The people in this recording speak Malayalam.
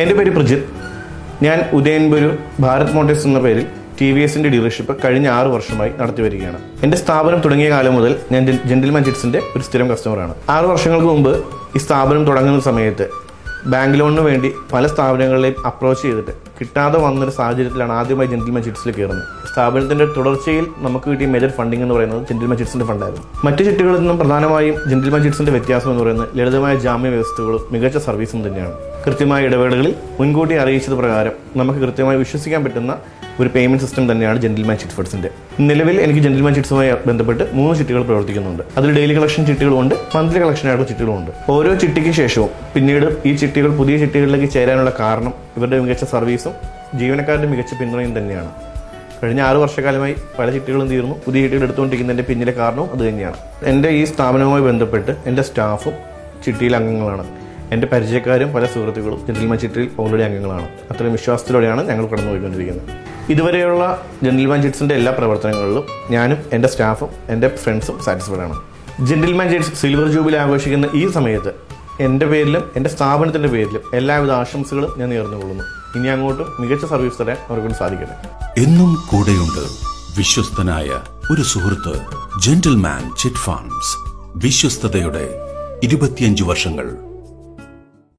എന്റെ പേര് പ്രജിത്. ഞാൻ ഉദയൻപുരു ഭാരത് മോട്ടേഴ്സ് എന്ന പേരിൽ ടി വി എസിന്റെ ഡീലർഷിപ്പ് കഴിഞ്ഞ ആറ് വർഷമായി നടത്തി വരികയാണ്. എന്റെ സ്ഥാപനം തുടങ്ങിയ കാലം മുതൽ ഞാൻ ജെന്റിൽമാൻ ചിറ്റ്സിന്റെ ഒരു സ്ഥിരം കസ്റ്റമറാണ് ആറ് വർഷങ്ങൾക്ക് മുമ്പ് ഈ സ്ഥാപനം തുടങ്ങുന്ന സമയത്ത് ബാങ്ക് ലോണിന് വേണ്ടി പല സ്ഥാപനങ്ങളിലെയും അപ്രോച്ച് ചെയ്തിട്ട് കിട്ടാതെ വന്നൊരു സാഹചര്യത്തിലാണ് ആദ്യമായി ജെന്റിൽമാൻ ചിറ്റ്സിൽ കയറുന്നത് സ്ഥാപനത്തിന്റെ തുടർച്ചയിൽ നമുക്ക് കിട്ടിയ മേജർ ഫണ്ടിംഗ് എന്ന് പറയുന്നത് ജെന്റിൽമാൻ ചിറ്റ്സിന്റെ ഫണ്ടായിരുന്നു മറ്റ് ചിട്ടുകളിൽ നിന്നും പ്രധാനമായും ജെന്റിൽമാൻ ചിറ്റ്സിന്റെ വ്യത്യാസം എന്ന് പറയുന്നത് ലളിതമായ ജാമ്യ വ്യവസ്ഥകളും മികച്ച സർവീസും തന്നെയാണ്. കൃത്യമായ ഇടവേളകളിൽ മുൻകൂട്ടി അറിയിച്ചത് പ്രകാരം നമുക്ക് കൃത്യമായി വിശ്വസിക്കാൻ പറ്റുന്ന ഒരു പേയ്മെന്റ് സിസ്റ്റം തന്നെയാണ് ജെന്റിൽമാൻ ചിറ്റ് ഫണ്ട്സിന്റെ നിലവിൽ എനിക്ക് ജെന്റിൽമാൻ ചിറ്റ്സുമായി ബന്ധപ്പെട്ട് മൂന്ന് ചിട്ടുകൾ പ്രവർത്തിക്കുന്നുണ്ട്. അതിൽ ഡെയിലി കളക്ഷൻ ചിട്ടുകളുമുണ്ട് മന്ത്ലി കളക്ഷൻ ആയിട്ടുള്ള ചിട്ടുകളുമുണ്ട് ഓരോ ചിട്ടിക്ക് ശേഷവും പിന്നീട് ഈ ചിട്ടികൾ പുതിയ ചിട്ടികളിലേക്ക് ചേരാനുള്ള കാരണം ഇവരുടെ മികച്ച സർവീസും ജീവനക്കാരുടെ മികച്ച പിന്തുണയും തന്നെയാണ്. കഴിഞ്ഞ ആറ് വർഷക്കാലമായി പല ചിട്ടികളും തീർന്നു പുതിയ ചിട്ടികൾ എടുത്തുകൊണ്ടിരിക്കുന്നതിന്റെ പിന്നിലെ കാരണവും അത് തന്നെയാണ്. എന്റെ ഈ സ്ഥാപനവുമായി ബന്ധപ്പെട്ട് എന്റെ സ്റ്റാഫും ചിട്ടിയിൽ അംഗങ്ങളാണ്. എന്റെ പരിചയക്കാരും പല സുഹൃത്തുക്കളും ജെന്റിൽമാൻ ചിട്ടിയിൽ ഓൾറെഡി അംഗങ്ങളാണ്. അത്രയും വിശ്വാസത്തിലൂടെയാണ് ഞങ്ങൾ കടന്നുപോയിക്കൊണ്ടിരിക്കുന്നത്. ഇതുവരെയുള്ള ജെന്റിൽമാൻ ചിറ്റ്സിന്റെ എല്ലാ പ്രവർത്തനങ്ങളിലും ഞാനും എന്റെ സ്റ്റാഫും എന്റെ ഫ്രണ്ട്സും സാറ്റിസ്ഫൈഡ് ആണ്. ജെന്റിൽമാൻ ചിറ്റ്സ് സിൽവർ ജൂബിലി ആഘോഷിക്കുന്ന ഈ സമയത്ത് എന്റെ പേരിലും എന്റെ സ്ഥാപനത്തിന്റെ പേരിലും എല്ലാവിധ ആശംസകളും ഞാൻ നേർന്നുകൊള്ളുന്നു. ഇനി അങ്ങോട്ടും മികച്ച സർവീസ് തരാൻ അവർക്ക് സാധിക്കട്ടെ. എന്നും കൂടെയുണ്ട് വിശ്വസ്തനായ ഒരു സുഹൃത്ത് ജെന്റിൽമാൻ ചിറ്റ് ഫണ്ട്സ് വിശ്വസ്തതയുടെ ഇരുപത്തിയഞ്ച് വർഷങ്ങൾ